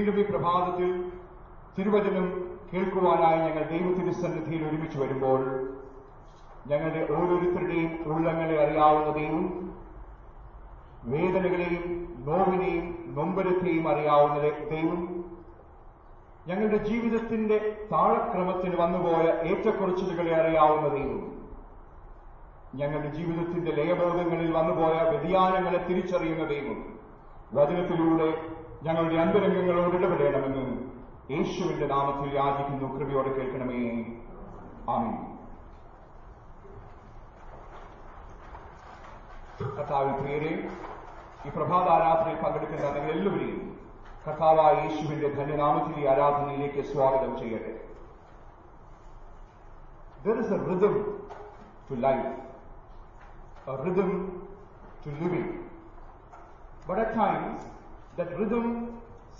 വീണ്ടും പ്രഭാതത്തിൽ തിരുവചനം കേൾക്കുവാനായി ഞങ്ങൾ ദൈവത്തിന്റെ സന്നിധിയിൽ ഒരുമിച്ച് വരുമ്പോൾ ഞങ്ങളുടെ ഓരോരുത്തരുടെയും ഉള്ളങ്ങളെ അറിയാവുന്ന വേദനകളെയും നോവിനെയും നൊമ്പരത്തെയും അറിയാവുന്ന ഞങ്ങളുടെ ജീവിതത്തിന്റെ താഴക്രമത്തിന് വന്നുപോയ ഏറ്റക്കുറച്ചിലുകളെ അറിയാവുന്ന ഞങ്ങളുടെ ജീവിതത്തിന്റെ ലയബോധങ്ങളിൽ വന്നുപോയ വ്യതിയാനങ്ങളെ തിരിച്ചറിയുന്ന വചനത്തിലൂടെ ഞങ്ങളുടെ അന്തരംഗങ്ങളോട് ഇടപെടണമെന്ന് യേശുവിന്റെ നാമത്തിൽ യാചിക്കുന്നു കൃപയോടെ കേൾക്കണമേ. ആമീൻ. കർത്താവിൽ പ്രിയരെ ഈ പ്രഭാത ആരാധനയിൽ പങ്കെടുക്കുന്ന നിങ്ങൾ എല്ലാവരെയും കർത്താവായ യേശുവിന്റെ ധന്യനാമത്തിൽ ആരാധനയിലേക്ക് സ്വാഗതം ചെയ്യട്ടെ. There is a rhythm to life a rhythm to living but at times that rhythm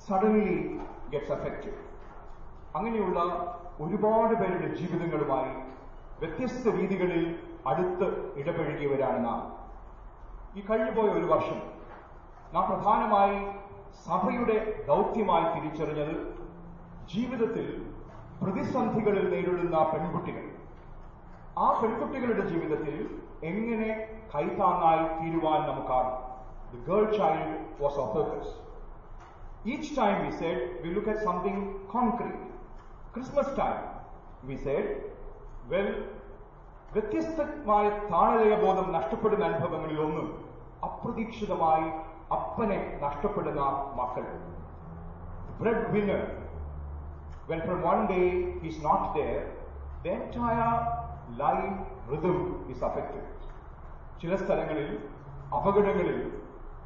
suddenly gets affected. അങ്ങനെയുള്ള ഒരുപാട് പേരുടെ ജീവിതങ്ങളുമായി വ്യത്യസ്ത രീതികളിൽ അടുത്ത് ഇടപഴകിയവരാണ് നാം. ഈ കഴിഞ്ഞുപോയ ഒരു വർഷം നാം പ്രധാനമായി സഭയുടെ ദൗത്യമായി തിരിച്ചറിഞ്ഞത് ജീവിതത്തിൽ പ്രതിസന്ധികളിൽ നേരിടുന്ന പെൺകുട്ടികൾ. ആ പെൺകുട്ടികളുടെ ജീവിതത്തിൽ എങ്ങനെ കൈത്താങ്ങായി തീരുവാൻ നമുക്കാകും The girl child was a focus Each time we said, we look at something concrete. Christmas time, we said, well, വ്യത്യസ്തമായ താളലയബോധം നഷ്ടപ്പെടുന്ന അനുഭവങ്ങളിൽ ഒന്ന് അപ്രതീക്ഷിതമായി അപ്പനെ നഷ്ടപ്പെടുന്ന മക്കൾ breadwinner when from one day he's not there, the entire life rhythm is affected. ചില സ്ഥലങ്ങളിൽ അപകടങ്ങളിൽ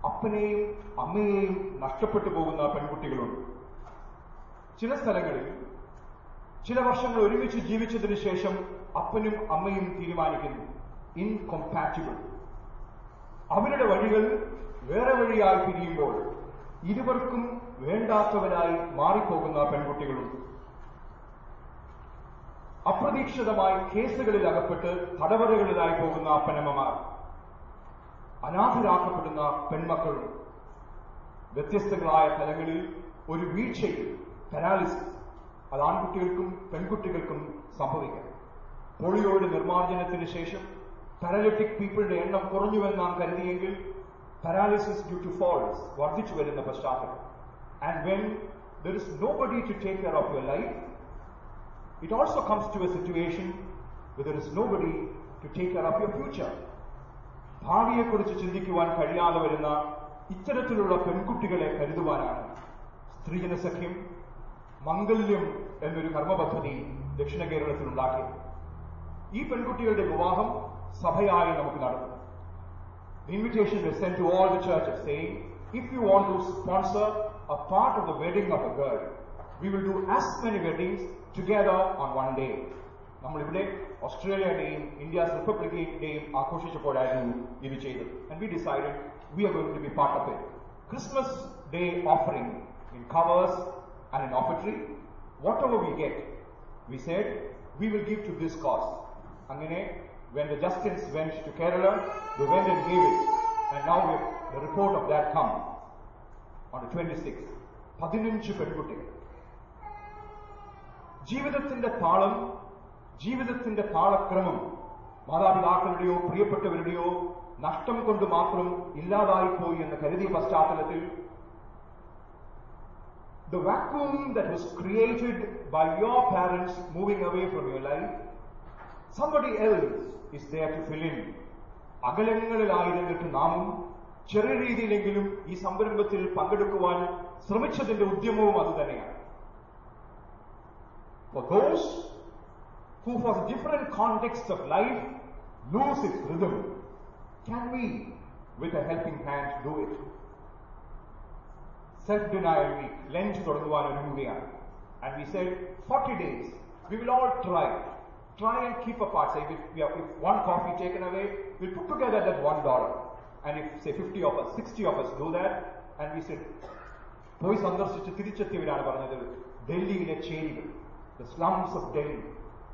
അപ്പനെയും അമ്മയെയും നഷ്ടപ്പെട്ടു പോകുന്ന പെൺകുട്ടികളുണ്ട്. ചില സ്ഥലങ്ങളിൽ ചില വർഷങ്ങൾ ഒരുമിച്ച് ജീവിച്ചതിന് ശേഷം അപ്പനും അമ്മയും തീരുമാനിക്കുന്നു. ഇൻകോംപാറ്റിബിൾ അവരുടെ വഴികൾ വേറെ വഴിയായി പിരിയുമ്പോൾ ഇരുവർക്കും വേണ്ടാത്തവരായി മാറിപ്പോകുന്ന പെൺകുട്ടികളുണ്ട്. അപ്രതീക്ഷിതമായി കേസുകളിൽ അകപ്പെട്ട് തടവറകളിലായി പോകുന്ന അപ്പനമ്മമാർ. അനാഥരാക്കപ്പെടുന്ന പെൺമക്കൾ വ്യത്യസ്തങ്ങളായ തലങ്ങളിൽ ഒരു വീഴ്ചയിൽ പാരാലിസിസ് അത് ആൺകുട്ടികൾക്കും പെൺകുട്ടികൾക്കും സംഭവിക്കാം. പോളിയോയുടെ നിർമ്മാർജനത്തിന് ശേഷം പാരാലിറ്റിക് പീപ്പിളുടെ എണ്ണം കുറഞ്ഞുവെന്ന് നാം കരുതിയെങ്കിൽ പാരാലിസിസ് ഡ്യൂ ടു ഫോൾസ് വർദ്ധിച്ചു വരുന്ന പശ്ചാത്തലം. And when there is nobody to take care of your life it also comes to a situation where is nobody to take care of your future ഭാവിയെക്കുറിച്ച് ചിന്തിക്കുവാൻ കഴിയാതെ വരുന്ന ഇത്തരത്തിലുള്ള പെൺകുട്ടികളെ കരുതുവാനാണ് സ്ത്രീജനസഖ്യം മംഗല്യം എന്നൊരു കർമ്മപദ്ധതി ദക്ഷിണ കേരളത്തിൽ ഉണ്ടാക്കിയത് ഈ പെൺകുട്ടികളുടെ വിവാഹം സഭയായി നമുക്ക് നടന്നു invitation sent to all the church same if you want to sponsor a part of the wedding of a girl we will do as many weddings together on one day നമ്മളിവിടെ ഓസ്ട്രേലിയയുടെയും ഇന്ത്യ റിപ്പബ്ലിക്കിന്റെയും ആഘോഷിച്ചപ്പോഴായിരുന്നു ഇത് ചെയ്തത് and we decided we are going to be part of it Christmas day offering in covers and in offertory whatever we get we said we will give to this cause അങ്ങനെ when the Justins went to Kerala, they went and gave it. And now we have the report of that come on the 26th. പതിനഞ്ച് പെൺകുട്ടികൾ ജീവിതത്തിന്റെ താളം ജീവിതത്തിന്റെ താളക്രമം മാതാപിതാക്കളുടെയോ പ്രിയപ്പെട്ടവരുടെയോ നഷ്ടം കൊണ്ട് മാത്രം ഇല്ലാതായിപ്പോയി എന്ന് കരുതിയ പശ്ചാത്തലത്തിൽ the vacuum that was created by your parents moving away from your life, somebody else is there to fill in. അകലങ്ങളിലായിരുന്നിട്ട് നാമും ചെറിയ രീതിയിലെങ്കിലും ഈ സംരംഭത്തിൽ പങ്കെടുക്കുവാൻ ശ്രമിച്ചതിന്റെ ഉദ്യമവും അതുതന്നെയാണ് for those who for different contexts of life lose its rhythm, can we, with a helping hand, do it? Self-denial week, Lent തുടങ്ങുവാൻ ഒരുങ്ങുകയാണ്. And we said, 40 days, we will all try. Try and keep apart. Say, if, we have, if one coffee taken away, we'll put together that one dollar. And if, say, 50 of us, 60 of us do that, and we said, പോയി സന്ദർശിച്ച് തിരിച്ചെത്തിയവരാണ് പറഞ്ഞത് ഡൽഹിയിലെ ചേരികൾ the slums of Delhi,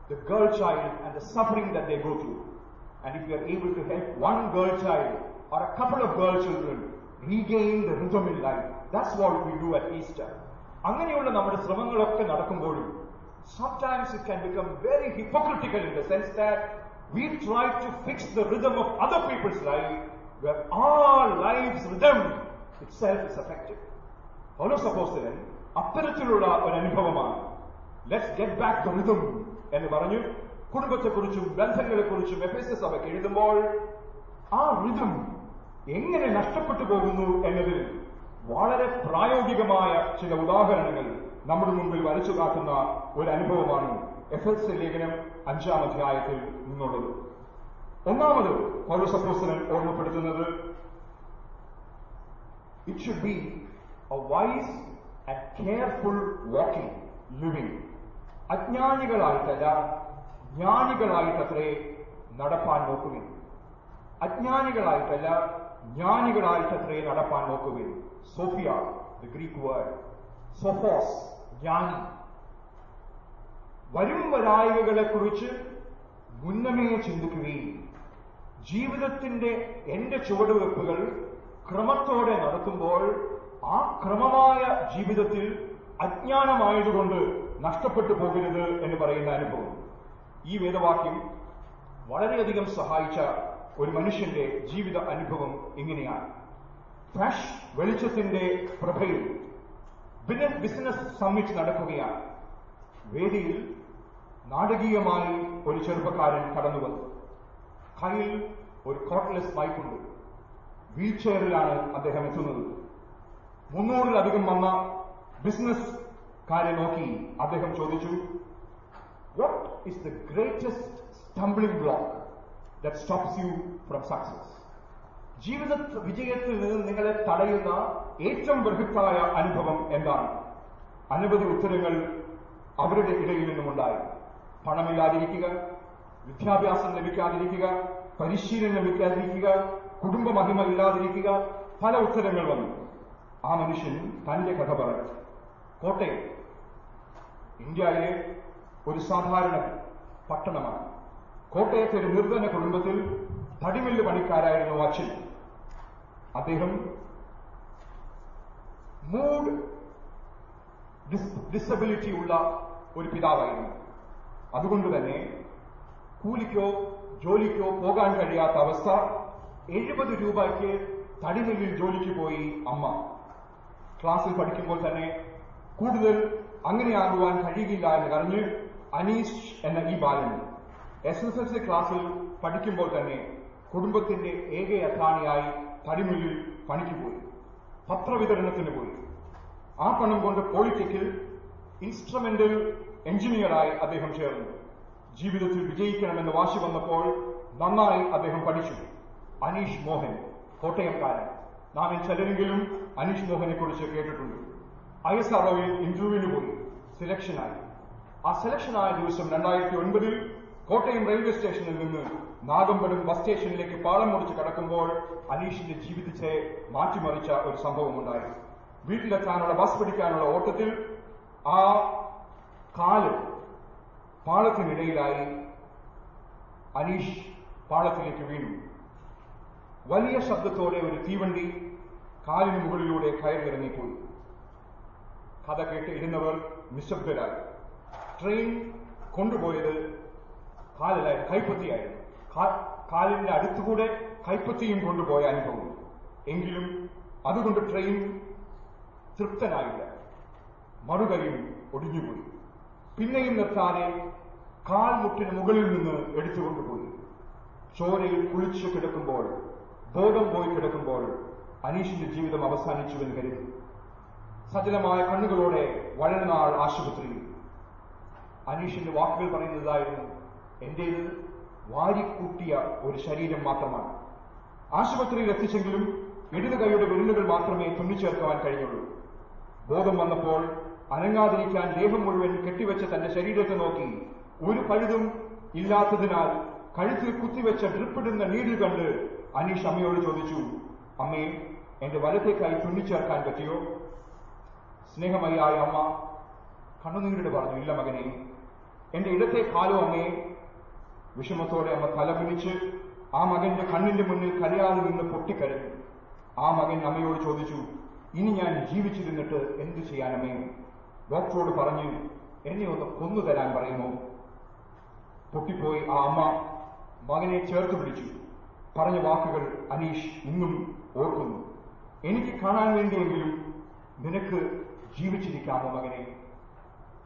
the girl child and the suffering that they go through. And if you are able to help one girl child or a couple of girl children regain the rhythm in life. That's what we do at Easter. അങ്ങനെയുള്ള നമ്മുടെ ശ്രമങ്ങളൊക്കെ നടക്കുമ്പോഴും sometimes it can become very hypocritical in the sense that we try to fix the rhythm of other people's life where our life's rhythm itself is affected. പൗലോസ് അപ്പോസ്തലൻ അത്തരത്തിലുള്ള ഒരു അനുഭവമാണ് let's get back the rhythm എന്ന് പറഞ്ഞു. കുടുംബത്തെക്കുറിച്ചും ബന്ധങ്ങളെക്കുറിച്ചും F S സഭയ്ക്ക് എഴുതുമ്പോൾ ആ rhythm എങ്ങനെ നഷ്ടപ്പെട്ടു പോകുന്നു എന്നതിൽ വളരെ പ്രായോഗികമായ ചില ഉദാഹരണങ്ങൾ നമ്മുടെ മുമ്പിൽ വരച്ചു കാട്ടുന്ന ഒരു അനുഭവമാണ് എഫ് എസ് ലേഖനം അഞ്ചാം അധ്യായത്തിൽ നിന്നുള്ളത്. ഒന്നാമത് പൗരസപ്രസനൻ ഓർമ്മപ്പെടുത്തുന്നത് it should be a wise and careful walking living അജ്ഞാനികളായിട്ടല്ല ജ്ഞാനികളായിട്ടത്രേ നടപ്പാൻ നോക്കുവിൻ. അജ്ഞാനികളായിട്ടല്ല ജ്ഞാനികളായിട്ടത്രേ നടപ്പാൻ നോക്കുവിൻ. Sophia the Greek word sophos ജ്ഞാനി. വരും വരായികകളെ കുറിച്ച് മുന്നമേ ചിന്തിക്കുകയും ജീവിതത്തിന്റെ എന്റെ ചുവടുവെപ്പുകൾ ക്രമത്തോടെ നടത്തുമ്പോൾ ആ ക്രമമായ ജീവിതത്തിൽ അജ്ഞാനമായതുകൊണ്ട് നഷ്ടപ്പെട്ടു പോകരുത് എന്ന് പറയുന്ന അനുഭവം. ഈ വേദവാക്യം വളരെയധികം സഹായിച്ച ഒരു മനുഷ്യന്റെ ജീവിത അനുഭവം ഇങ്ങനെയാണ്. ഫ്രഷ് വെളിച്ചത്തിന്റെ പ്രഭയിൽ ബിസിനസ് സമ്മിറ്റ് നടക്കുകയാണ്. വേദിയിൽ നാടകീയമായി ഒരു ചെറുപ്പക്കാരൻ കടന്നു വന്നു കയ്യിൽ ഒരു കോട്ട്ലെസ് ബൈക്കുണ്ട്. വീൽ ചെയറിലാണ് അദ്ദേഹം എത്തുന്നത്. മുന്നൂറിലധികം വന്ന ബിസിനസ് കാരെ നോക്കി. അദ്ദേഹം ചോദിച്ചു what is the greatest stumbling block that stops you from success ജീവിത വിജയത്തിൽ നിന്ന് നിങ്ങളെ തടയുന്ന ഏറ്റവും ബൃഹത്തായ അനുഭവം എന്താണ്? അനവധി ഉത്തരങ്ങൾ അവരുടെ ഇടയിൽ നിന്നുമുണ്ടായി പണമില്ലാതിരിക്കുക വിദ്യാഭ്യാസം ലഭിക്കാതിരിക്കുക പരിശീലനം ലഭിക്കാതിരിക്കുക കുടുംബ മഹിമ ഇല്ലാതിരിക്കുക പല ഉത്തരങ്ങൾ വന്നു. ആ മനുഷ്യൻ തന്റെ കഥ പറഞ്ഞു. കോട്ടയം ഇന്ത്യയിലെ ഒരു സാധാരണ പട്ടണമാണ്. കോട്ടയത്തെ ഒരു നിർധന കുടുംബത്തിൽ തടിമില്ല് പണിക്കാരായിരുന്നു അച്ഛൻ. അദ്ദേഹം മൂഡ് ഡിസബിലിറ്റി ഉള്ള ഒരു പിതാവായിരുന്നു. അതുകൊണ്ട് തന്നെ കൂലിക്കോ ജോലിക്കോ പോകാൻ കഴിയാത്ത അവസ്ഥ എഴുപത് രൂപയ്ക്ക് തടിമില്ലിൽ ജോലിക്ക് പോയി അമ്മ. ക്ലാസ്സിൽ പഠിക്കുമ്പോൾ തന്നെ കൂടുതൽ അങ്ങനെയാകുവാൻ കഴിയില്ല എന്ന് പറഞ്ഞ് അനീഷ് എന്ന ഈ ബാലൻ എസ് എസ് എസ് ക്ലാസ്സിൽ പഠിക്കുമ്പോൾ തന്നെ കുടുംബത്തിന്റെ ഏക അത്താണിയായി തടിമില്ലിൽ പണിക്ക് പോയി. പത്രവിതരണത്തിന് പോയി. ആ പണം കൊണ്ട് പോളിറ്റിക്കൽ ഇൻസ്ട്രുമെന്റൽ എഞ്ചിനീയറായി അദ്ദേഹം ചേർന്നു. ജീവിതത്തിൽ വിജയിക്കണമെന്ന് വാശി വന്നപ്പോൾ നന്നായി അദ്ദേഹം പഠിച്ചു. അനീഷ് മോഹൻ കോട്ടയംകാരൻ. നാം ചിലരെങ്കിലും അനീഷ് മോഹനെ കുറിച്ച് കേട്ടിട്ടുണ്ട്. ഐ എസ് ആർഒയിൽ ഇന്റർവ്യൂവിന് പോയി. സെലക്ഷനായി ആ സെലക്ഷനായ ദിവസം രണ്ടായിരത്തി ഒൻപതിൽ കോട്ടയം റെയിൽവേ സ്റ്റേഷനിൽ നിന്ന് നാഗമ്പടം ബസ് സ്റ്റേഷനിലേക്ക് പാളം മുറിച്ച് കടക്കുമ്പോൾ അനീഷിന്റെ ജീവിതത്തെ മാറ്റിമറിച്ച ഒരു സംഭവമുണ്ടായി വീട്ടിലെത്താനുള്ള ബസ് പിടിക്കാനുള്ള ഓട്ടത്തിൽ ആ കാൽ പാളത്തിനിടയിലായി അനീഷ് പാളത്തിലേക്ക് വീണു. വലിയ ശബ്ദത്തോടെ ഒരു തീവണ്ടി കാലിന് മുകളിലൂടെ കയറിയിറങ്ങിപ്പോയി. കഥ കേട്ട് ഇരുന്നവർ നിശബ്ദരായി. ട്രെയിൻ കൊണ്ടുപോയത് കാലിലായി കൈപ്പത്തിയായിരുന്നു. കാലിന്റെ അടുത്തുകൂടെ കൈപ്പത്തിയും കൊണ്ടുപോയ അനുഭവം. എങ്കിലും അതുകൊണ്ട് ട്രെയിൻ തൃപ്തനായില്ല. മറുകയും ഒടിഞ്ഞുപോയി. പിന്നെയും നിർത്താതെ കാൽ മുട്ടിന് മുകളിൽ നിന്ന് എടുത്തുകൊണ്ടുപോയി. ചോരയിൽ കുളിച്ചു കിടക്കുമ്പോൾ ബോധം പോയി കിടക്കുമ്പോൾ അനീഷിന്റെ ജീവിതം അവസാനിച്ചുവെന്ന് കരുതി. സജലമായ കണ്ണുകളോടെ വഴനാൾ ആശുപത്രിയിൽ. അനീഷിന്റെ വാക്കുകൾ പറയുന്നതായിരുന്നു എന്റേത് വാരിക്കൂട്ടിയ ഒരു ശരീരം മാത്രമാണ്. ആശുപത്രിയിൽ എത്തിച്ചെങ്കിലും ഇടത് കൈയുടെ വിരലുകൾ മാത്രമേ തുന്നിച്ചേർക്കുവാൻ കഴിഞ്ഞുള്ളൂ. ബോധം വന്നപ്പോൾ അനങ്ങാതിരിക്കാൻ ദേഹം മുഴുവൻ കെട്ടിവെച്ച തന്റെ ശരീരത്തെ നോക്കി ഒരു പഴുതും ഇല്ലാത്തതിനാൽ കഴുത്തിൽ കുത്തിവെച്ച ഡ്രിപ്പിടുന്ന നീഡിൽ കണ്ട് അനീഷ് അമ്മയോട് ചോദിച്ചു അമ്മേ എന്റെ വലത്തേക്കായി തുന്നിച്ചേർക്കാൻ പറ്റിയോ? സ്നേഹമയായ അമ്മ കണ്ണുനീരോട് പറഞ്ഞു ഇല്ല മകനെ എന്റെ ഇടത്തെ കാലോ അമ്മയെ വിഷമത്തോടെ അമ്മ തല പിടിച്ച് ആ മകന്റെ കണ്ണിന്റെ മുന്നിൽ കരയാതെ നിന്ന് പൊട്ടിക്കരഞ്ഞു. ആ മകൻ അമ്മയോട് ചോദിച്ചു ഇനി ഞാൻ ജീവിച്ചിരുന്നിട്ട് എന്തു ചെയ്യാനമ്മേ? ഡോക്ടറോട് പറഞ്ഞ് എന്നെ ഒന്ന് കൊന്നു തരാൻ പറയുമോ? പൊട്ടിപ്പോയി ആ അമ്മ മകനെ ചേർത്ത് പിടിച്ചു. പറഞ്ഞ വാക്കുകൾ അനീഷ് ഇന്നും ഓർക്കുന്നു. എനിക്ക് കാണാൻ വേണ്ടിയെങ്കിലും നിനക്ക് ജീവിച്ചിരിക്കാമോ മകനെ?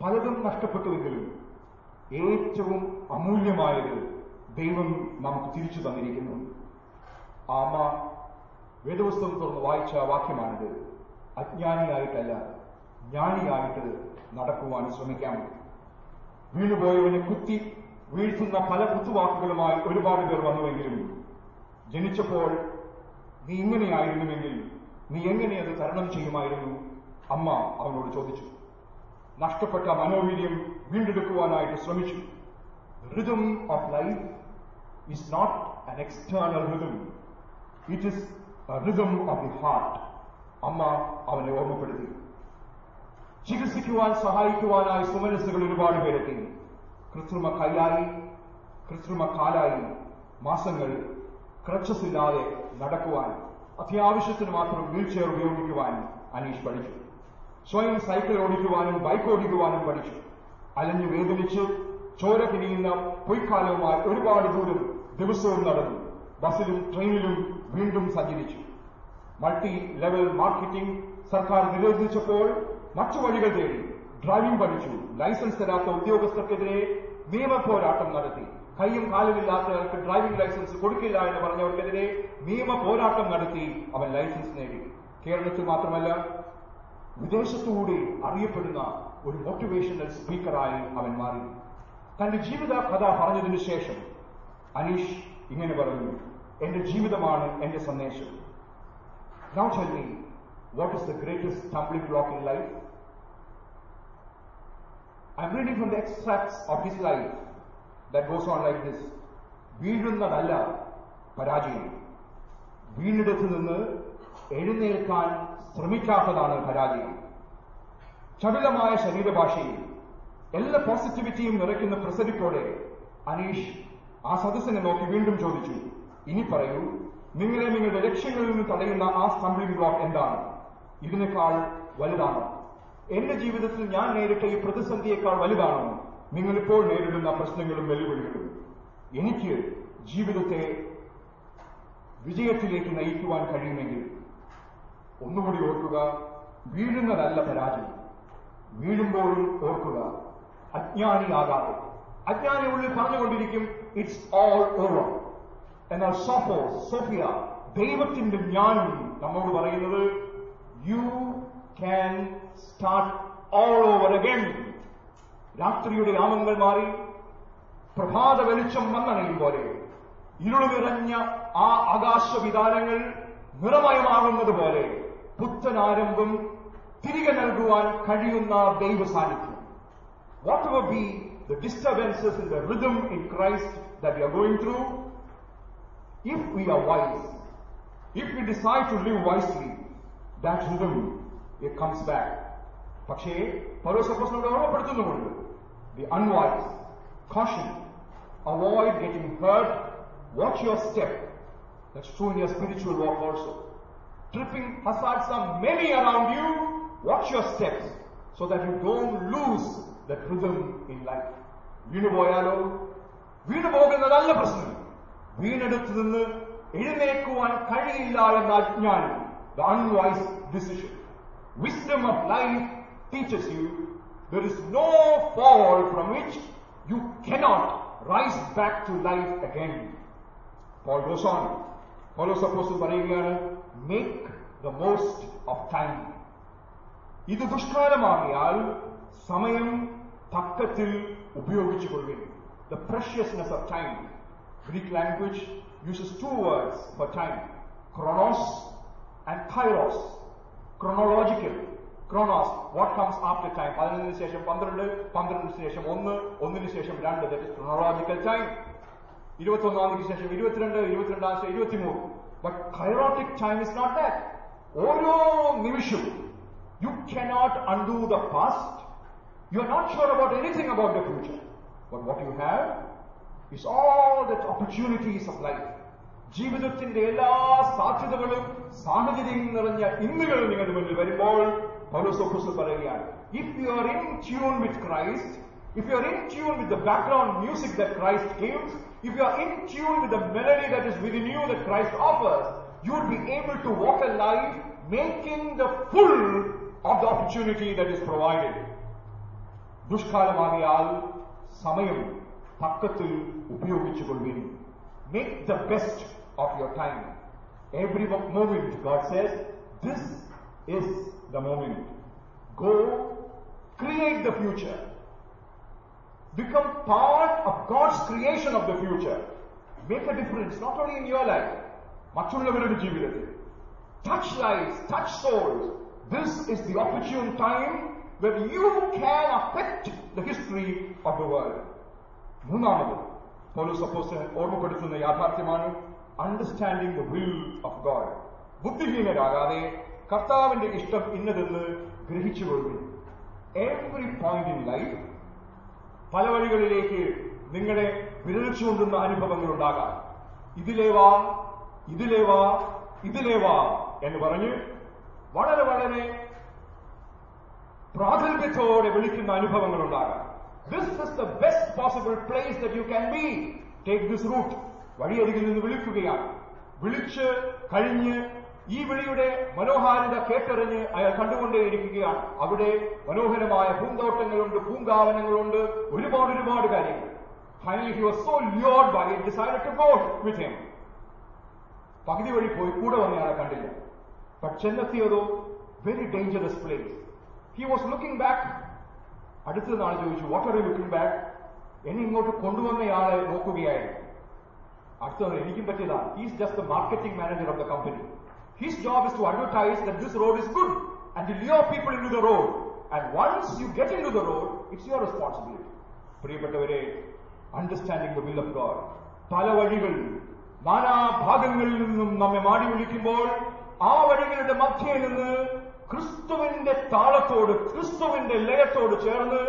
പലതും നഷ്ടപ്പെട്ടുവെങ്കിലും ഏറ്റവും അമൂല്യമായത് ദൈവം നമുക്ക് തിരിച്ചു തന്നിരിക്കുന്നു. ആമ വേദപുസ്തകം തുറന്ന് വായിച്ച വാക്യമാണിത്. അജ്ഞാനിയായിട്ടല്ല ജ്ഞാനിയായിട്ട് നടക്കുവാൻ ശ്രമിക്കാം. വീണുപോയവനെ കുത്തി വീഴ്ത്തുന്ന പല കുത്തുവാക്കുകളുമായി ഒരുപാട് പേർ വന്നുവെങ്കിലും ജനിച്ചപ്പോൾ നീ ഇങ്ങനെയായിരുന്നുവെങ്കിൽ നീ എങ്ങനെ അത് തരണം ചെയ്യുമായിരുന്നു? അമ്മ അവനോട് ചോദിച്ചു. നഷ്ടപ്പെട്ട മനോവീര്യം വീണ്ടെടുക്കുവാനായിട്ട് ശ്രമിച്ചു. Rhythm of life is not an external rhythm. It is a of the heart. അമ്മ അവനെ ഓർമ്മപ്പെടുത്തി. ചികിത്സിക്കുവാൻ സഹായിക്കുവാനായി സുമനസ്സുകൾ ഒരുപാട് പേരെത്തി. കൃത്രിമ കൈയായി കൃത്രിമ കാലായി മാസങ്ങൾ ക്രച്ചസ് ഇല്ലാതെ നടക്കുവാൻ അത്യാവശ്യത്തിന് മാത്രം വീൽ ചെയർ ഉപയോഗിക്കുവാൻ അനീഷ് പഠിച്ചു. സ്വയം സൈക്കിൾ ഓടിക്കുവാനും ബൈക്ക് ഓടിക്കുവാനും പഠിച്ചു. അലഞ്ഞു വേദനിച്ച് ചോര തിരിയുന്ന പൊയ്ക്കാലവുമായി ഒരുപാട് ദൂരം ദിവസവും നടന്നു. ബസ്സിലും ട്രെയിനിലും വീണ്ടും സഞ്ചരിച്ചു. മൾട്ടി ലെവൽ മാർക്കറ്റിംഗ് സർക്കാർ നിരോധിച്ചപ്പോൾ മറ്റു വഴികൾ തേടി ഡ്രൈവിംഗ് പഠിച്ചു. ലൈസൻസ് തരാത്ത ഉദ്യോഗസ്ഥർക്കെതിരെ നിയമ പോരാട്ടം നടത്തി. കൈയും കാലുമില്ലാത്തവർക്ക് ഡ്രൈവിംഗ് ലൈസൻസ് കൊടുക്കില്ല എന്ന് പറഞ്ഞവർക്കെതിരെ നിയമ പോരാട്ടം നടത്തി അവൻ ലൈസൻസ് നേടി. കേരളത്തിൽ മാത്രമല്ല വിദേശത്തുകൂടി അറിയപ്പെടുന്ന ഒരു മോട്ടിവേഷണൽ സ്പീക്കറായി അവൻ മാറി തന്റെ ജീവിത കഥ പറഞ്ഞതിനു ശേഷം അനീഷ് ഇങ്ങനെ പറഞ്ഞു എന്റെ ജീവിതമാണ് എന്റെ സന്ദേശം Now tell me, what is the greatest stumbling block in life? I'm reading from the extracts of his life that goes on like this. വീഴുന്നതല്ല പരാജയം വീണിടത്ത് നിന്ന് എഴുന്നേൽക്കാൻ ശ്രമിക്കാത്തതാണ് പരാജയം ചടുലമായ ശരീരഭാഷയിൽ എല്ലാ പോസിറ്റിവിറ്റിയും നിറയ്ക്കുന്ന പ്രസരിപ്പോടെ അനീഷ് ആ സദസ്സിനെ നോക്കി വീണ്ടും ചോദിച്ചു ഇനി പറയൂ നിങ്ങളെ നിങ്ങളുടെ ലക്ഷ്യങ്ങളിൽ നിന്ന് തടയുന്ന ആ സ്റ്റംബ്ലിംഗ് ബ്ലോക്ക് എന്താണ്? ഇതിനേക്കാൾ വലുതാണോ? എന്റെ ജീവിതത്തിൽ ഞാൻ നേരിട്ട ഈ പ്രതിസന്ധിയേക്കാൾ വലുതാണോ? നിങ്ങളിപ്പോൾ നേരിടുന്ന പ്രശ്നങ്ങളും വെല്ലുവിളികളും. എനിക്ക് ജീവിതത്തെ വിജയത്തിലേക്ക് നയിക്കുവാൻ കഴിയുമെങ്കിൽ ഒന്നുകൂടി ഓർക്കുക വീഴുന്നതല്ല പരാജയം. വീഴുമ്പോഴും ഓർക്കുക അജ്ഞാനിയാകാതെ. അജ്ഞാനി ഉള്ളിൽ പറഞ്ഞുകൊണ്ടിരിക്കും ഇറ്റ്സ് ഓൾ ഓവർ എന്നാൽ സോഫോ സോഫിയ ദൈവത്തിന്റെ ജ്ഞാനം നമ്മോട് പറയുന്നത് you can start all over again രാത്രിയുടെ യാമങ്ങൾ മാറി പ്രഭാത വെളിച്ചം വന്നണയും പോലെ. ഇരുളു നിറഞ്ഞ ആ ആകാശവിധാനങ്ങൾ നിറമയമാകുന്നത് പോലെ. പുത്തനാരംഭം തിരികെ നൽകുവാൻ കഴിയുന്ന ദൈവ സാന്നിധ്യം whatever be the disturbances in the rhythm in Christ that you are going through if we are wise, if we decide to live wisely, that rhythm it comes back. പക്ഷേ പൗരോസപ്പോസിനോട് ഓർമ്മപ്പെടുത്തുന്നുമുണ്ട് the unwise caution avoid getting hurt watch your step that's true in your spiritual walk also tripping hazards are many around you watch your steps so that you don't lose that rhythm in life. വീണുപോയാലോ? വീണുപോകുന്നതല്ല പ്രശ്നം. വീണെടുത്ത് നിന്ന് എഴുന്നേക്കുവാൻ കഴിയില്ല എന്ന അജ്ഞാനം. The unwise decision wisdom of life teaches you there is no fall from which you cannot rise back to life again Paul goes on പോലോ സപ്പോസ് പറയുകയാണ് Make the most of time ഇത് ദുഷ്കാലമാകിയാൽ സമയം തക്കത്തിൽ ഉപയോഗിച്ചു കൊള്ളുകയും the preciousness of time Greek language uses two words for time chronos and kairos. Chronological. Chronos, what comes after time? പതിനൊന്നിന് ശേഷം പന്ത്രണ്ട് പന്ത്രണ്ടിന് ശേഷം ഒന്ന് ഒന്നിന് ശേഷം രണ്ട് ദറ്റ് ഇസ് chronological time. ഇരുപത്തൊന്നാം തീയതിക്ക് ശേഷം ഇരുപത്തിരണ്ട് ഇരുപത്തിരണ്ടാം ശേഷം ഇരുപത്തിമൂന്ന് But kairotic time is not that ഓരോ നിമിഷവും you cannot undo the past you are not sure about anything about the future but what you have is all that opportunities of life. ജീവിതത്തിന്റെ എല്ലാ സാധ്യതകളും സാഹചര്യം നിറഞ്ഞ ഇന്നുകൾ നിങ്ങളുടെ മുന്നിൽ വരുമ്പോൾ പൗലോസോഫസ് പറയുകയാണ് if you are in tune with Christ If you are in tune with the background music the Christ gives if you are in tune with the melody that is within you the Christ offers you would be able to walk a life making the full of the opportunity that is provided. ദുഷ്കാലമാകിയാൽ സമയം പക്കത്തിൽ ഉപയോഗിച്ചുകൊള്ളുവിൻ make the best of your time every moment God says this is the moment go create the future become part of God's creation of the future. Make a difference, not only in your life, മറ്റുള്ളവരുടെ ജീവിതത്തിൽ touch lives, touch souls. This is the opportune time where you can affect the history of the world. മൂന്നാമത് police അപ്പോസ്റ്റലൻ ഓർമ്മപ്പെടുത്തുന്ന യാഥാർത്ഥ്യമാണ് understanding the will of God ബുദ്ധിഹീനരാകാതെ കർത്താവിന്റെ ഇഷ്ടം ഇന്നതെന്ന് ഗ്രഹിച്ചുകൊള്ളുന്നു every point in life പല വഴികളിലേക്ക് നിങ്ങളെ വിരൽ ചൂണ്ടുന്ന അനുഭവങ്ങൾ ഉണ്ടാകാം ഇതിലേ വാ ഇതിലേ വാ ഇതിലേ വാ എന്ന് പറഞ്ഞ് വളരെ വളരെ പ്രാഗൽഭ്യത്തോടെ വിളിക്കുന്ന അനുഭവങ്ങൾ ഉണ്ടാകാം this is the best possible place that you can be take this route വഴിയരികിൽ നിന്ന് വിളിക്കുകയാണ്. വിളിച്ച് കഴിഞ്ഞ് ഈ വിളിയുടെ മനോഹാരിത കേട്ടറിഞ്ഞ് അയാൾ കണ്ടുകൊണ്ടേയിരിക്കുകയാണ്. അവിടെ മനോഹരമായ പൂന്തോട്ടങ്ങളുണ്ട് പൂങ്കാവനങ്ങളുണ്ട് ഒരുപാട് ഒരുപാട് കാര്യങ്ങൾ. Finally he was so lured by decide to go with പകുതി വഴി പോയി കൂടെ വന്നയാളെ കണ്ടില്ല. But ചെന്നെത്തിയതോ very dangerous place he was looking back അടുത്ത നാൾ ചോദിച്ചു what are you looking back എന്നെ ഇങ്ങോട്ട് കൊണ്ടുവന്നയാളെ നോക്കുകയായിരുന്നു. അടുത്തത് എനിക്കും പറ്റിയതാണ് is just marketing manager of the company his job is to advertise that this road is good and to lure people into the road. And once you get into the road, it's your responsibility. പ്രിയപ്പെട്ടവരെ understanding the will of God പല വഴികൾ നാനാഭാഗങ്ങളിൽ നിന്നും നമ്മെ മാടി വിളിക്കുമ്പോൾ ആ വഴികളുടെ മധ്യയിൽ നിന്ന് ക്രിസ്തുവിന്റെ താളത്തോട് ക്രിസ്തുവിന്റെ ലയത്തോട് ചേർന്ന്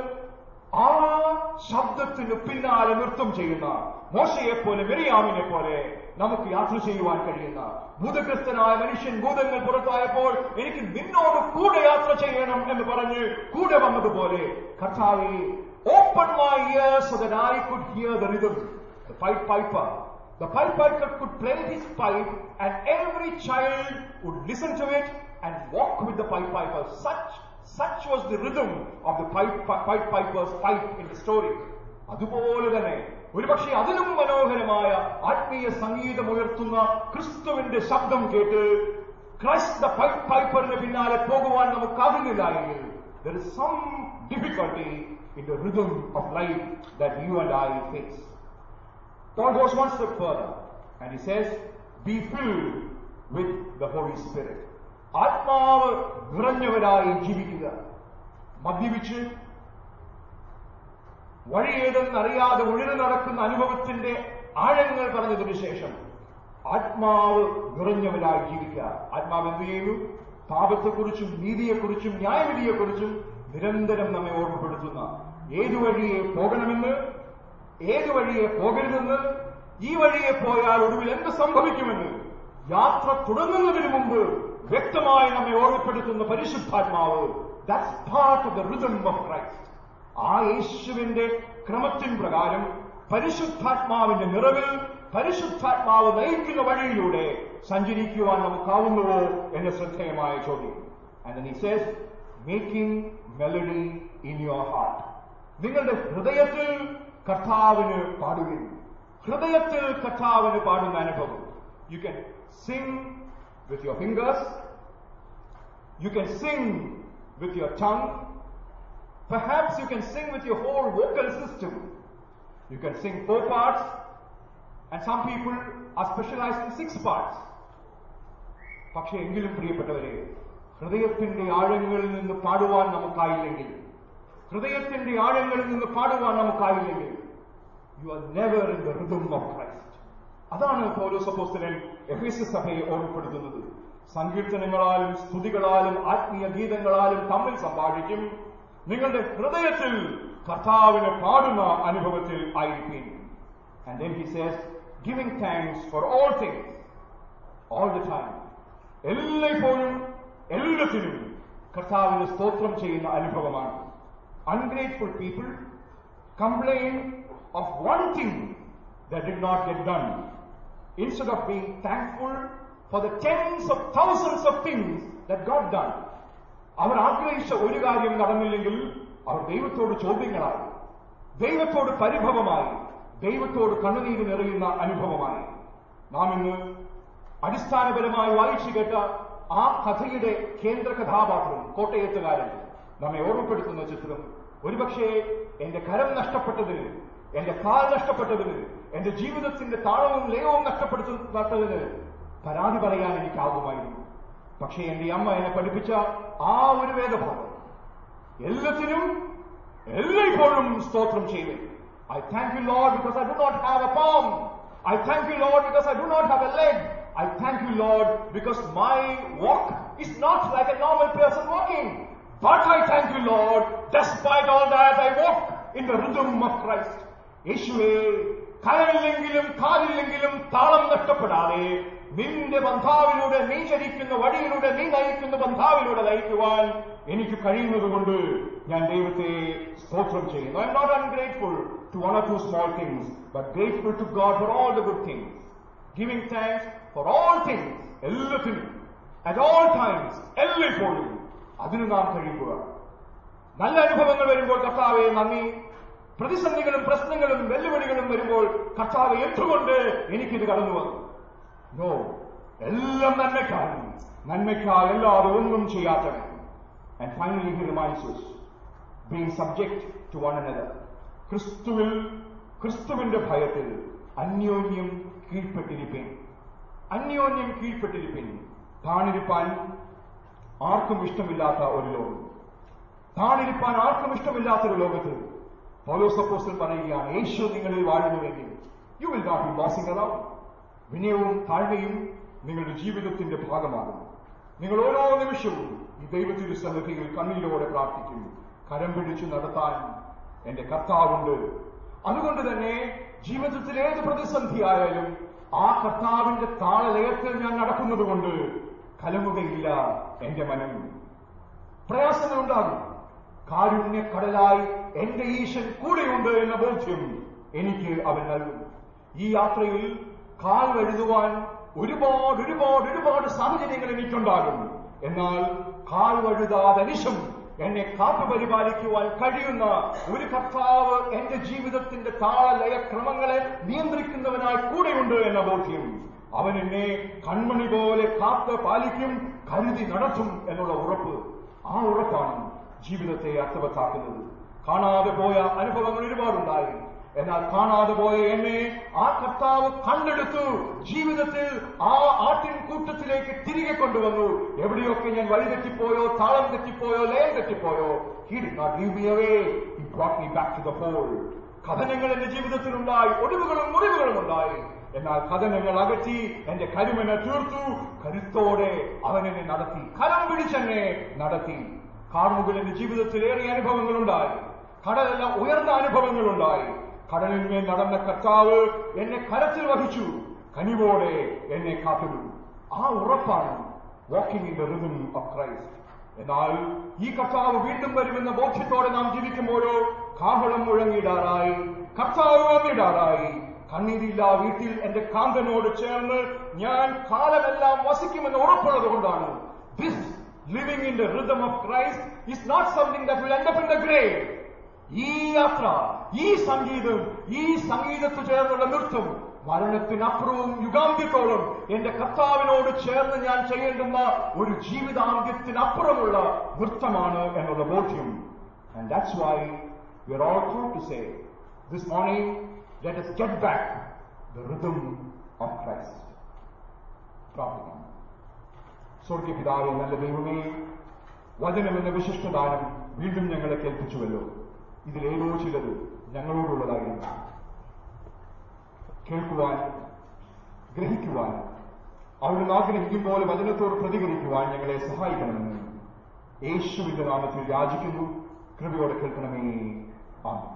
ആ ശബ്ദത്തിന് പിന്നാലെ നൃത്തം ചെയ്യുന്ന മോശയെ പോലെ മെരിയാമിനെ പോലെ നമുക്ക് യാത്ര ചെയ്യുവാൻ കഴിയുന്ന ഭൂതഗ്രസ്തനായ മനുഷ്യൻ ഭൂതങ്ങൾ പുറത്തായപ്പോൾ എനിക്ക് നിന്നോട് കൂടെ യാത്ര ചെയ്യണം എന്ന് പറഞ്ഞ് കൂടെ വന്നതുപോലെ കർത്താവെ open my ears so that I could hear the rhythm, the pipe piper. The pipe piper could play his pipe and every child would listen to it and walk with the pipe piper. Such such was the rhythm of the pipe, pipe piper's pipe in the story. അതുപോലെ തന്നെ ഒരുപക്ഷെ അതിലും മനോഹരമായ ആത്മീയ സംഗീതം ഉയർത്തുന്ന ക്രിസ്തുവിന്റെ ശബ്ദം കേട്ട് ക്രൈസ്റ്റ് ദ പൈപ്പ് പൈപ്പറിന് പിന്നാലെ പോകുവാൻ നമുക്ക് difficulty in the rhythm of life that you and I face one step further and he says, Be filled with the Holy Spirit. ആത്മാവ് നിറഞ്ഞവരായി ജീവിക്കുക മദ്യപിച്ച് വഴി ഏതെന്നറിയാതെ ഉഴന്നു നടക്കുന്ന അനുഭവത്തിന്റെ ആഴങ്ങൾ പറഞ്ഞതിനു ശേഷം ആത്മാവ് നിറഞ്ഞവരായി ജീവിക്കുക. ആത്മാവ് എന്ത് ചെയ്യുന്നു പാപത്തെക്കുറിച്ചും നീതിയെക്കുറിച്ചും ന്യായവിധിയെക്കുറിച്ചും നിരന്തരം നമ്മെ ഓർമ്മപ്പെടുത്തുന്ന ഏതു വഴിയെ പോകണമെന്ന് ഏതു വഴിയെ പോകരുതെന്ന് ഈ വഴിയെ പോയാൽ ഒടുവിൽ എന്ത് സംഭവിക്കുമെന്ന് യാത്ര തുടങ്ങുന്നതിന് മുമ്പ് വ്യക്തമായി നമ്മെ ഓർമ്മപ്പെടുത്തുന്ന പരിശുദ്ധാത്മാവ്. That's part of the rhythm of Christ ആ യേശുവിന്റെ ക്രമത്തിൻ പ്രകാരം പരിശുദ്ധാത്മാവിന്റെ നിറവിൽ പരിശുദ്ധാത്മാവ് നയിക്കുന്ന വഴിയിലൂടെ സഞ്ചരിക്കുവാൻ നമുക്കാവുന്നുവോ എന്ന ശ്രദ്ധേയമായ ചോദ്യം. And he says making melody in your heart നിങ്ങളുടെ ഹൃദയത്തിൽ കർത്താവിന് പാടുകയും ഹൃദയത്തിൽ കർത്താവിന് പാടുന്ന അനുഭവം. You can sing with your fingers you can sing with your tongue Perhaps you can sing with your whole vocal system. You can sing four parts, and some people are specialized in six parts. പക്ഷേ എങ്കിലും പ്രിയപ്പെട്ടവരെ ഹൃദയത്തിന്റെ ആഴങ്ങളിൽ നിന്ന് പാടുവാൻ നമുക്കായില്ലെങ്കിൽ ഹൃദയത്തിന്റെ ആഴങ്ങളിൽ നിന്ന് പാടുവാൻ നമുക്കായില്ലെങ്കിൽ you are never in the rhythm of Christ അതാണ് പൗലോസ് അപ്പോസ്തലൻ എഫേസ് സഭയെ ഓർമ്മപ്പെടുത്തുന്നത് സങ്കീർത്തനങ്ങളാലും സ്തുതികളാലും ആത്മീയ ഗീതങ്ങളാലും തമ്മിൽ സംഭാഷിക്കും നിങ്ങളുടെ ഹൃദയത്തിൽ കർത്താവിനെ പാടുന്ന അനുഭവത്തിൽ ആയിരിക്കും and then he says giving thanks for all things, all the time. എല്ലായ്പ്പോഴും എല്ലാത്തിനും കർത്താവിന് സ്തോത്രം ചെയ്യുന്ന അനുഭവമാണ് ungrateful people complain of one thing that did not get done instead of being thankful for the tens of thousands of things that got done. അവർ ആഗ്രഹിച്ച ഒരു കാര്യം നടന്നില്ലെങ്കിൽ അവർ ദൈവത്തോട് ചോദ്യങ്ങളായി. ദൈവത്തോട് പരിഭവമായി. ദൈവത്തോട് കണ്ണുനീര് നിറയുന്ന അനുഭവമായി. നാം ഇന്ന് അടിസ്ഥാനപരമായി വായിച്ചു കേട്ട ആ കഥയുടെ കേന്ദ്ര കഥാപാത്രം കോട്ടയത്തുകാരൻ നമ്മെ ഓർമ്മപ്പെടുത്തുന്ന ചിത്രം. ഒരുപക്ഷെ എന്റെ കരം നഷ്ടപ്പെട്ടതിന് എന്റെ കാൽ നഷ്ടപ്പെട്ടതിന് എന്റെ ജീവിതത്തിന്റെ താളവും ലയവും നഷ്ടപ്പെടുത്തുന്നതിന് പരാതി പറയാൻ എനിക്കാവുമായിരുന്നു. പക്ഷേ എന്റെ അമ്മ എന്നെ പഠിപ്പിച്ച ആ ഒരു വേദഭാഗം എല്ലാത്തിനും എല്ലായ്പ്പോഴും സ്തോത്രം ചെയ്യുവേ I thank you Lord because I do not have a palm I thank you Lord because I do not have a leg I thank you Lord because my walk is not like a normal person walking but I thank you Lord despite all that I walk in the rhythm of Christ യേശുവേ കരമില്ലെങ്കിലും കാലില്ലെങ്കിലും താളം നഷ്ടപ്പെടാതെ നിന്റെ ബന്ധാവിലൂടെ നീ ചരിക്കുന്ന വഴിയിലൂടെ നീ നയിക്കുന്ന ബന്ധാവിലൂടെ നയിക്കുവാൻ എനിക്ക് കഴിയുന്നതുകൊണ്ട് ഞാൻ ദൈവത്തെ സ്തോത്രം ചെയ്യുന്നു. I am not ungrateful to one or two small things but grateful to God for all the good things giving thanks for all things എല്ലാത്തിനും അറ്റ് ഓൾ ടൈംസ് എല്ലായ്പ്പോഴും അതിന് നാം കഴിയുക. നല്ല അനുഭവങ്ങൾ വരുമ്പോൾ കർത്താവെ നന്ദി. പ്രതിസന്ധികളും പ്രശ്നങ്ങളും വെല്ലുവിളികളും വരുമ്പോൾ കർത്താവ് എന്തുകൊണ്ട് എനിക്കിത് കടന്നു വന്നു നോ എല്ലാം നന്മയ്ക്കാണ് നന്മയ്ക്കായി അല്ലാതെ ഒന്നും ചെയ്യാത്തവൻ. And finally he remains being subject to one another ക്രിസ്തുവിൽ ക്രിസ്തുവിന്റെ ഭയത്തിൽ അന്യോന്യം കീഴ്പ്പെട്ടിരിപ്പേൻ. അന്യോന്യം കീഴ്പ്പെട്ടിരിപ്പേൻ. താണിരിപ്പാൻ ആർക്കും ഇഷ്ടമില്ലാത്ത ഒരു ലോകം. താണിരിപ്പാൻ ആർക്കും ഇഷ്ടമില്ലാത്തൊരു ലോകത്ത് പൗലോസപ്പോസ്റ്റൽ പറയുകയാണ് യേശു നിങ്ങളിൽ വാഴുന്നുവെങ്കിൽ you will not be bossing around വിനയവും താഴ്മയും നിങ്ങളുടെ ജീവിതത്തിന്റെ ഭാഗമാകുന്നു. നിങ്ങൾ ഓരോ നിമിഷവും ഈ ദൈവത്തിന്റെ സന്നിധിയിൽ കണ്ണീരോടെ പ്രാർത്ഥിക്കുന്നു. കരം പിടിച്ചു നടത്താൻ എന്റെ കർത്താവുണ്ട്. അതുകൊണ്ട് തന്നെ ജീവിതത്തിൽ ഏത് പ്രതിസന്ധി ആയാലും ആ കർത്താവിന്റെ താളലയത്തിൽ ഞാൻ നടക്കുന്നത് കൊണ്ട് കലമുകയില്ല എന്റെ മനം. പ്രയാസങ്ങൾ ഉണ്ടാകും കാരുണ്യ കടലായി എന്റെ ഈശൻ കൂടെയുണ്ട് എന്ന ബോധ്യം എനിക്ക് അവൻ നൽകും. ഈ യാത്രയിൽ കാൽ വഴുതുവാൻ ഒരുപാട് ഒരുപാട് ഒരുപാട് സാഹചര്യങ്ങൾ എനിക്കുണ്ടാകും. എന്നാൽ കാൽ വഴുതാതെ നിശം എന്നെ കാത്തു പരിപാലിക്കുവാൻ കഴിയുന്ന ഒരു കർത്താവ് എന്റെ ജീവിതത്തിന്റെ താളലയ ക്രമങ്ങളെ നിയന്ത്രിക്കുന്നവനായി കൂടെയുണ്ട് എന്ന ബോധ്യം. അവൻ എന്നെ കൺമണി പോലെ കാത്ത് പാലിക്കും കരുതി നടത്തും എന്നുള്ള ഉറപ്പ്. ആ ഉറപ്പാണ് ജീവിതത്തെ അർത്ഥവത്താക്കുന്നത്. കാണാതെ പോയ അനുഭവങ്ങൾ ഒരുപാടുണ്ടായി. എന്നാൽ കാണാതെ പോയ എന്നെ ആ കർത്താവ് കണ്ടെടുത്തു. ജീവിതത്തിൽ ആ ആട്ടിൻ കൂട്ടത്തിലേക്ക് തിരികെ കൊണ്ടുവന്നു. എവിടെയൊക്കെ ഞാൻ വഴി തെറ്റിപ്പോയോ താളം തെറ്റിപ്പോയോ ലയം തെറ്റിപ്പോയോ? Back to the fold. കഥനങ്ങൾ എന്റെ ജീവിതത്തിൽ ഉണ്ടായി ഒടിവുകളും മുറിവുകളും ഉണ്ടായി. എന്നാൽ കഥനങ്ങൾ അകറ്റി എന്റെ കരുമനെ തീർത്തു. കരുത്തോടെ അവനെന്നെ നടത്തി. കരം പിടിച്ചെന്നെ നടത്തി. കാർമുകൾ എന്റെ ജീവിതത്തിൽ ഏറെ അനുഭവങ്ങളുണ്ടായി. കടലെല്ലാം ഉയർന്ന അനുഭവങ്ങളുണ്ടായി. കടലിന്മേൽ നടന്ന കർത്താവ് എന്നെ കരത്തിൽ വഹിച്ചു. കനിവോടെ എന്നെ കാത്തിടും ആ ഉറപ്പാണ് walking in the rhythm of Christ എന്നാൽ ഈ കർത്താവ് വീണ്ടും വരുമെന്ന ബോധ്യത്തോടെ നാം ജീവിക്കുമ്പോഴോ കാഹളം മുഴങ്ങിടാറായി കർത്താവ് വന്നിടാറായി. കണ്ണീരില്ല വീട്ടിൽ എന്റെ കാന്തനോട് ചേർന്ന് ഞാൻ കാലമെല്ലാം വസിക്കുമെന്ന് ഉറപ്പുള്ളത് കൊണ്ടാണ്. This living in the rhythm of Christ is not something the grave ഈ യാത്ര ഈ സംഗീതം ഈ സംഗീതത്തിൽ ചേർന്നുള്ള നൃത്തം മരണത്തിനപ്പുറവും യുഗാന്ത്യത്തോളം എന്റെ കർത്താവിനോട് ചേർന്ന് ഞാൻ ചെയ്യേണ്ടുന്ന ഒരു ജീവിതാന്ത്യത്തിനപ്പുറമുള്ള നൃത്തമാണ് എന്നുള്ള ബോധ്യം. That's why we are all true to say this morning let us get back the rhythm of Christ. പ്രാർത്ഥിക്കാം സ്വർഗപിതാവെ നല്ല ദൈവമേ വചനം എന്ന വിശിഷ്ടദാനം വീണ്ടും ഞങ്ങളെ കേൾപ്പിച്ചുവല്ലോ. ഇതിലേതോ ചിലത് ഞങ്ങളോടുള്ളതായിരുന്നു കേൾക്കുവാൻ ഗ്രഹിക്കുവാൻ അവിടുന്ന് ആഗ്രഹിക്കും പോലെ വചനത്തോട് പ്രതികരിക്കുവാൻ ഞങ്ങളെ സഹായിക്കണമെന്ന് യേശുവിന്റെ നാമത്തിൽ യാചിക്കുന്നു. കൃപയോടെ കേൾക്കണമേ. ആമേൻ.